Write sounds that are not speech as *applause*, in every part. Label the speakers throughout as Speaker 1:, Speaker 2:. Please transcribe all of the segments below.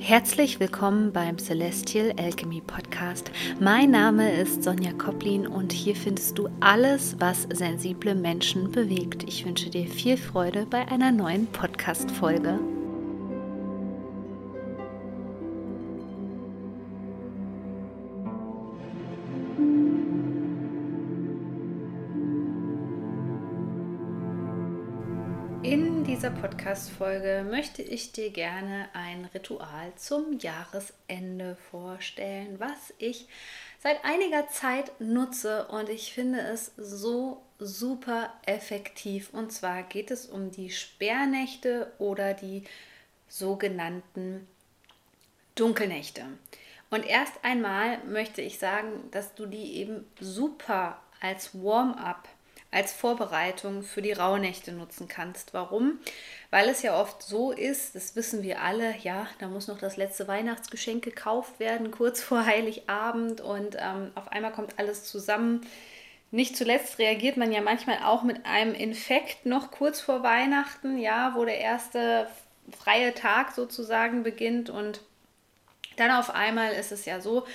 Speaker 1: Herzlich willkommen beim Celestial Alchemy Podcast. Mein Name ist Sonja Koplin und hier findest du alles, was sensible Menschen bewegt. Ich wünsche dir viel Freude bei einer neuen Podcast-Folge. Dieser Podcast-Folge möchte ich dir gerne ein Ritual zum Jahresende vorstellen, was ich seit einiger Zeit nutze und ich finde es so super effektiv. Und zwar geht es um die Sperrnächte oder die sogenannten Dunkelnächte. Und erst einmal möchte ich sagen, dass du die eben super als Warm-up als Vorbereitung für die Rauhnächte nutzen kannst. Warum? Weil es ja oft so ist, das wissen wir alle, ja, da muss noch das letzte Weihnachtsgeschenk gekauft werden, *laughs* kurz vor Heiligabend und ähm, auf einmal kommt alles zusammen. Nicht zuletzt reagiert man ja manchmal auch mit einem Infekt noch kurz vor Weihnachten, ja, wo der erste freie Tag sozusagen beginnt und dann auf einmal ist es ja so,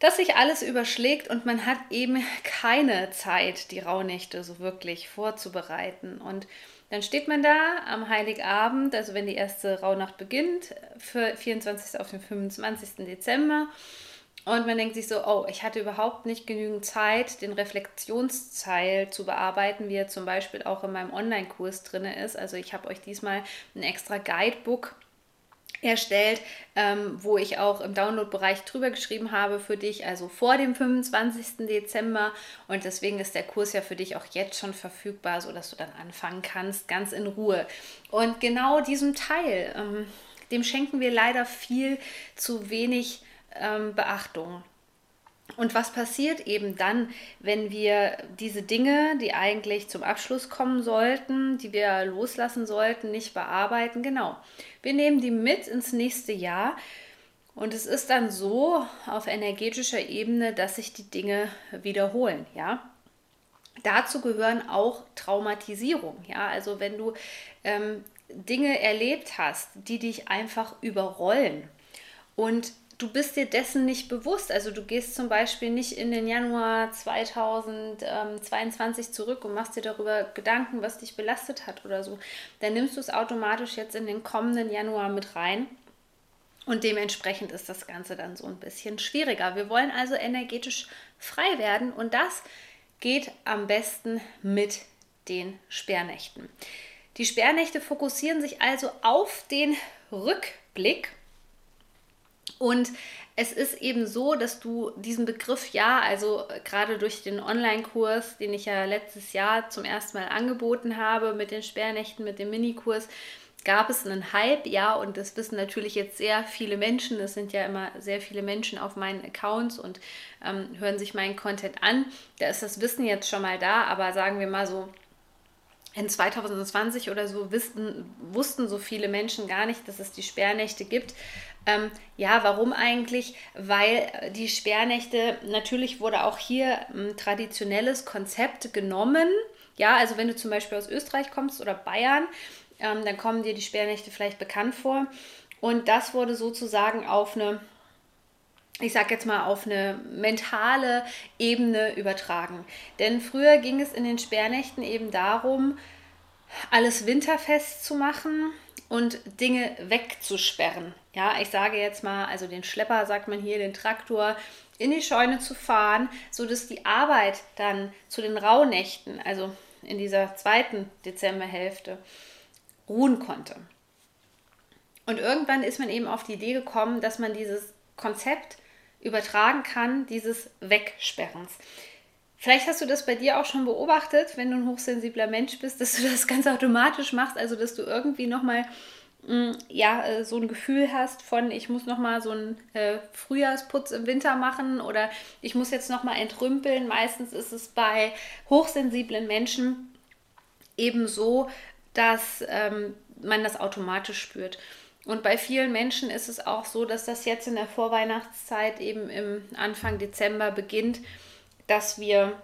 Speaker 1: dass sich alles überschlägt und man hat eben keine Zeit, die Rauhnächte so wirklich vorzubereiten. Und dann steht man da am Heiligabend, also wenn die erste Rauhnacht beginnt, für 24. auf den 25. Dezember. Und man denkt sich so, oh, ich hatte überhaupt nicht genügend Zeit, den Reflexionsteil zu bearbeiten, wie er zum Beispiel auch in meinem Online-Kurs drin ist. Also ich habe euch diesmal ein extra Guidebook erstellt, ähm, wo ich auch im Download-Bereich drüber geschrieben habe für dich, also vor dem 25. Dezember. Und deswegen ist der Kurs ja für dich auch jetzt schon verfügbar, sodass du dann anfangen kannst, ganz in Ruhe. Und genau diesem Teil, ähm, dem schenken wir leider viel zu wenig ähm, Beachtung. Und was passiert eben dann, wenn wir diese Dinge, die eigentlich zum Abschluss kommen sollten, die wir loslassen sollten, nicht bearbeiten? Genau. Wir nehmen die mit ins nächste Jahr. Und es ist dann so auf energetischer Ebene, dass sich die Dinge wiederholen, ja. Dazu gehören auch Traumatisierung, ja. Also wenn du ähm, Dinge erlebt hast, die dich einfach überrollen und du bist dir dessen nicht bewusst. Also du gehst zum Beispiel nicht in den Januar 2022 zurück und machst dir darüber Gedanken, was dich belastet hat oder so. Dann nimmst du es automatisch jetzt in den kommenden Januar mit rein. Und dementsprechend ist das Ganze dann so ein bisschen schwieriger. Wir wollen also energetisch frei werden und das geht am besten mit den Sperrnächten. Die Sperrnächte fokussieren sich also auf den Rückblick und es ist eben so, dass du diesen Begriff ja, also gerade durch den Online-Kurs, den ich ja letztes Jahr zum ersten Mal angeboten habe, mit den Sperrnächten, mit dem Minikurs, gab es einen Hype, ja, und das wissen natürlich jetzt sehr viele Menschen. Es sind ja immer sehr viele Menschen auf meinen Accounts und ähm, hören sich meinen Content an. Da ist das Wissen jetzt schon mal da, aber sagen wir mal so, in 2020 oder so wissen, wussten so viele Menschen gar nicht, dass es die Sperrnächte gibt. Ähm, ja, warum eigentlich? Weil die Sperrnächte, natürlich wurde auch hier ein traditionelles Konzept genommen. Ja, also wenn du zum Beispiel aus Österreich kommst oder Bayern, ähm, dann kommen dir die Sperrnächte vielleicht bekannt vor. Und das wurde sozusagen auf eine ich sage jetzt mal, auf eine mentale Ebene übertragen. Denn früher ging es in den Sperrnächten eben darum, alles winterfest zu machen, und Dinge wegzusperren. Ja, ich sage jetzt mal, also den Schlepper sagt man hier, den Traktor in die Scheune zu fahren, sodass die Arbeit dann zu den Rauhnächten, also in dieser zweiten Dezemberhälfte, ruhen konnte. Und irgendwann ist man eben auf die Idee gekommen, dass man dieses Konzept übertragen kann, dieses Wegsperrens. Vielleicht hast du das bei dir auch schon beobachtet, wenn du ein hochsensibler Mensch bist, dass du das ganz automatisch machst, also dass du irgendwie nochmal mm, ja, äh, so ein Gefühl hast von, ich muss nochmal so einen äh, Frühjahrsputz im Winter machen oder ich muss jetzt nochmal entrümpeln. Meistens ist es bei hochsensiblen Menschen eben so, dass ähm, man das automatisch spürt. Und bei vielen Menschen ist es auch so, dass das jetzt in der Vorweihnachtszeit eben im Anfang Dezember beginnt dass wir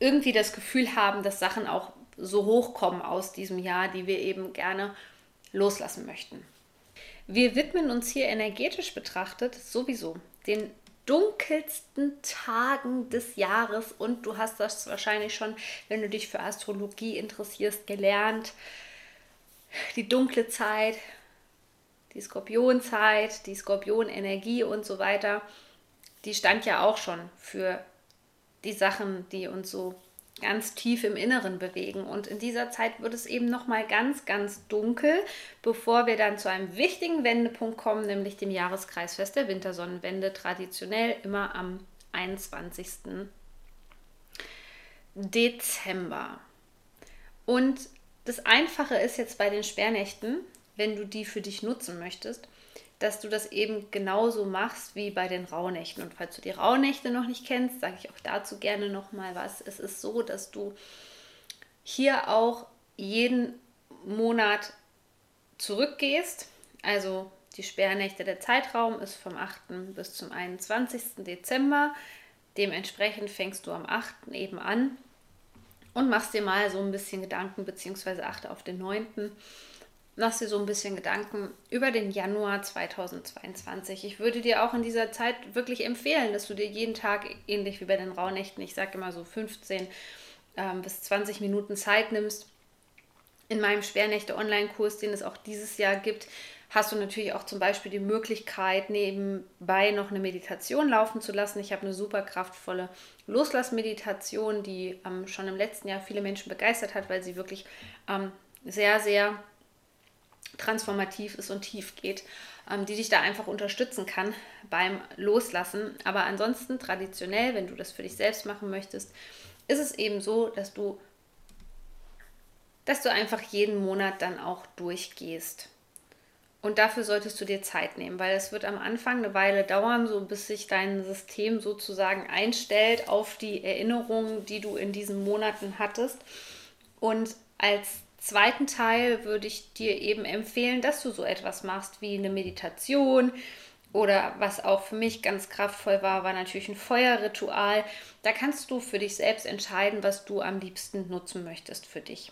Speaker 1: irgendwie das Gefühl haben, dass Sachen auch so hochkommen aus diesem Jahr, die wir eben gerne loslassen möchten. Wir widmen uns hier energetisch betrachtet sowieso den dunkelsten Tagen des Jahres und du hast das wahrscheinlich schon, wenn du dich für Astrologie interessierst, gelernt. Die dunkle Zeit, die Skorpionzeit, die Skorpionenergie und so weiter, die stand ja auch schon für die Sachen, die uns so ganz tief im Inneren bewegen. Und in dieser Zeit wird es eben nochmal ganz, ganz dunkel, bevor wir dann zu einem wichtigen Wendepunkt kommen, nämlich dem Jahreskreisfest der Wintersonnenwende, traditionell immer am 21. Dezember. Und das Einfache ist jetzt bei den Sperrnächten, wenn du die für dich nutzen möchtest, dass du das eben genauso machst wie bei den Rauhnächten. Und falls du die Rauhnächte noch nicht kennst, sage ich auch dazu gerne noch mal was. Es ist so, dass du hier auch jeden Monat zurückgehst. Also die Sperrnächte, der Zeitraum ist vom 8. bis zum 21. Dezember. Dementsprechend fängst du am 8. eben an und machst dir mal so ein bisschen Gedanken, beziehungsweise achte auf den 9 machst dir so ein bisschen Gedanken über den Januar 2022. Ich würde dir auch in dieser Zeit wirklich empfehlen, dass du dir jeden Tag, ähnlich wie bei den Rauhnächten, ich sage immer so 15 ähm, bis 20 Minuten Zeit nimmst. In meinem Sperrnächte-Online-Kurs, den es auch dieses Jahr gibt, hast du natürlich auch zum Beispiel die Möglichkeit, nebenbei noch eine Meditation laufen zu lassen. Ich habe eine super kraftvolle Loslassmeditation, die ähm, schon im letzten Jahr viele Menschen begeistert hat, weil sie wirklich ähm, sehr, sehr transformativ ist und tief geht, ähm, die dich da einfach unterstützen kann beim Loslassen. Aber ansonsten traditionell, wenn du das für dich selbst machen möchtest, ist es eben so, dass du, dass du einfach jeden Monat dann auch durchgehst. Und dafür solltest du dir Zeit nehmen, weil es wird am Anfang eine Weile dauern, so bis sich dein System sozusagen einstellt auf die Erinnerungen, die du in diesen Monaten hattest. Und als zweiten Teil würde ich dir eben empfehlen, dass du so etwas machst wie eine Meditation oder was auch für mich ganz kraftvoll war, war natürlich ein Feuerritual. Da kannst du für dich selbst entscheiden, was du am liebsten nutzen möchtest für dich.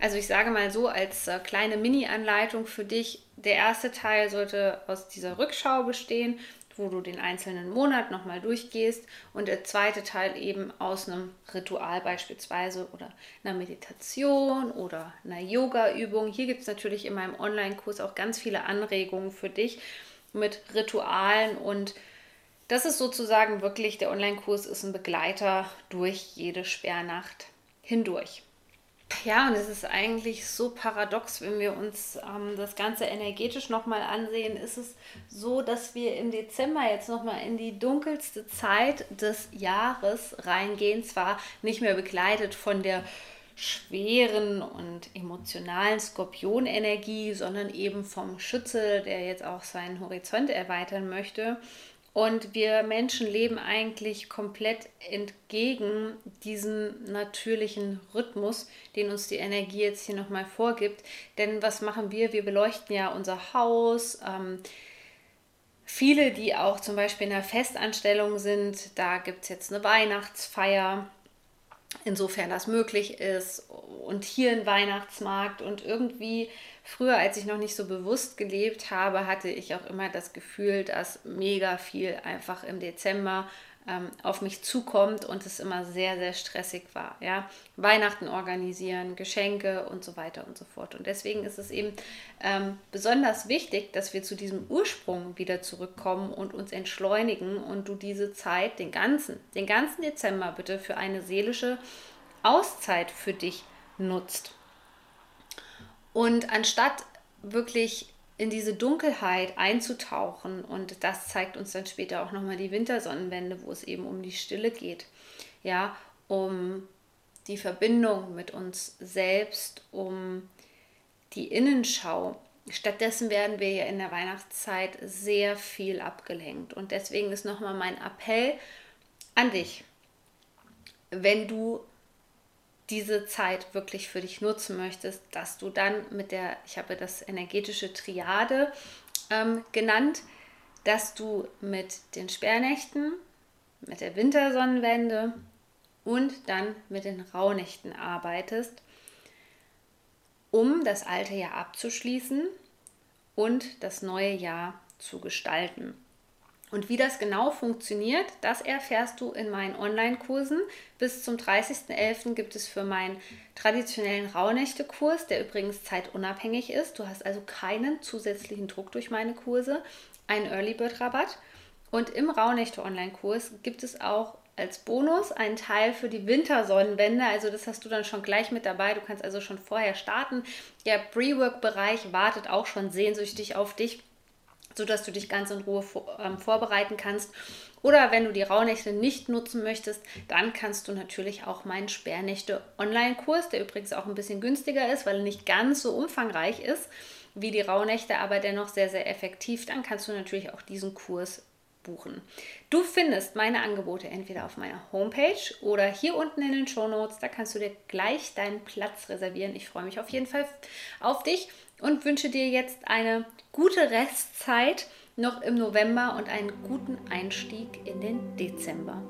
Speaker 1: Also ich sage mal so als äh, kleine Mini-Anleitung für dich, der erste Teil sollte aus dieser Rückschau bestehen wo du den einzelnen Monat nochmal durchgehst und der zweite Teil eben aus einem Ritual beispielsweise oder einer Meditation oder einer Yoga-Übung. Hier gibt es natürlich in meinem Online-Kurs auch ganz viele Anregungen für dich mit Ritualen und das ist sozusagen wirklich, der Online-Kurs ist ein Begleiter durch jede Sperrnacht hindurch. Ja, und es ist eigentlich so paradox, wenn wir uns ähm, das Ganze energetisch nochmal ansehen, ist es so, dass wir im Dezember jetzt nochmal in die dunkelste Zeit des Jahres reingehen, zwar nicht mehr begleitet von der schweren und emotionalen Skorpionenergie, sondern eben vom Schütze, der jetzt auch seinen Horizont erweitern möchte und wir Menschen leben eigentlich komplett entgegen diesem natürlichen Rhythmus, den uns die Energie jetzt hier nochmal vorgibt. Denn was machen wir? Wir beleuchten ja unser Haus. Ähm, viele, die auch zum Beispiel in einer Festanstellung sind, da gibt es jetzt eine Weihnachtsfeier insofern das möglich ist und hier ein Weihnachtsmarkt und irgendwie früher, als ich noch nicht so bewusst gelebt habe, hatte ich auch immer das Gefühl, dass mega viel einfach im Dezember ähm, auf mich zukommt und es immer sehr, sehr stressig war. Ja? Weihnachten organisieren, Geschenke und so weiter und so fort. Und deswegen ist es eben ähm, besonders wichtig, dass wir zu diesem Ursprung wieder zurückkommen und uns entschleunigen und du diese Zeit, den ganzen, den ganzen Dezember bitte für eine seelische Auszeit für dich nutzt. Und anstatt wirklich in diese Dunkelheit einzutauchen, und das zeigt uns dann später auch nochmal die Wintersonnenwende, wo es eben um die Stille geht, ja, um die Verbindung mit uns selbst, um die Innenschau. Stattdessen werden wir ja in der Weihnachtszeit sehr viel abgelenkt. Und deswegen ist nochmal mein Appell an dich, wenn du diese Zeit wirklich für dich nutzen möchtest, dass du dann mit der, ich habe das energetische Triade ähm, genannt, dass du mit den Sperrnächten, mit der Wintersonnenwende und dann mit den Rauhnächten arbeitest, um das alte Jahr abzuschließen und das neue Jahr zu gestalten. Und wie das genau funktioniert, das erfährst du in meinen Online-Kursen. Bis zum 30.11. gibt es für meinen traditionellen Rauhnächte-Kurs, der übrigens zeitunabhängig ist. Du hast also keinen zusätzlichen Druck durch meine Kurse, einen Early Bird Rabatt. Und im Rauhnächte Online-Kurs gibt es auch als Bonus einen Teil für die Wintersonnenwende. Also das hast du dann schon gleich mit dabei. Du kannst also schon vorher starten. Der Pre-Work-Bereich wartet auch schon sehnsüchtig auf dich sodass du dich ganz in Ruhe vor, ähm, vorbereiten kannst. Oder wenn du die Rauhnächte nicht nutzen möchtest, dann kannst du natürlich auch meinen Sperrnächte Online-Kurs, der übrigens auch ein bisschen günstiger ist, weil er nicht ganz so umfangreich ist wie die Rauhnächte, aber dennoch sehr, sehr effektiv, dann kannst du natürlich auch diesen Kurs buchen. Du findest meine Angebote entweder auf meiner Homepage oder hier unten in den Show Notes. Da kannst du dir gleich deinen Platz reservieren. Ich freue mich auf jeden Fall auf dich und wünsche dir jetzt eine gute Restzeit noch im November und einen guten Einstieg in den Dezember.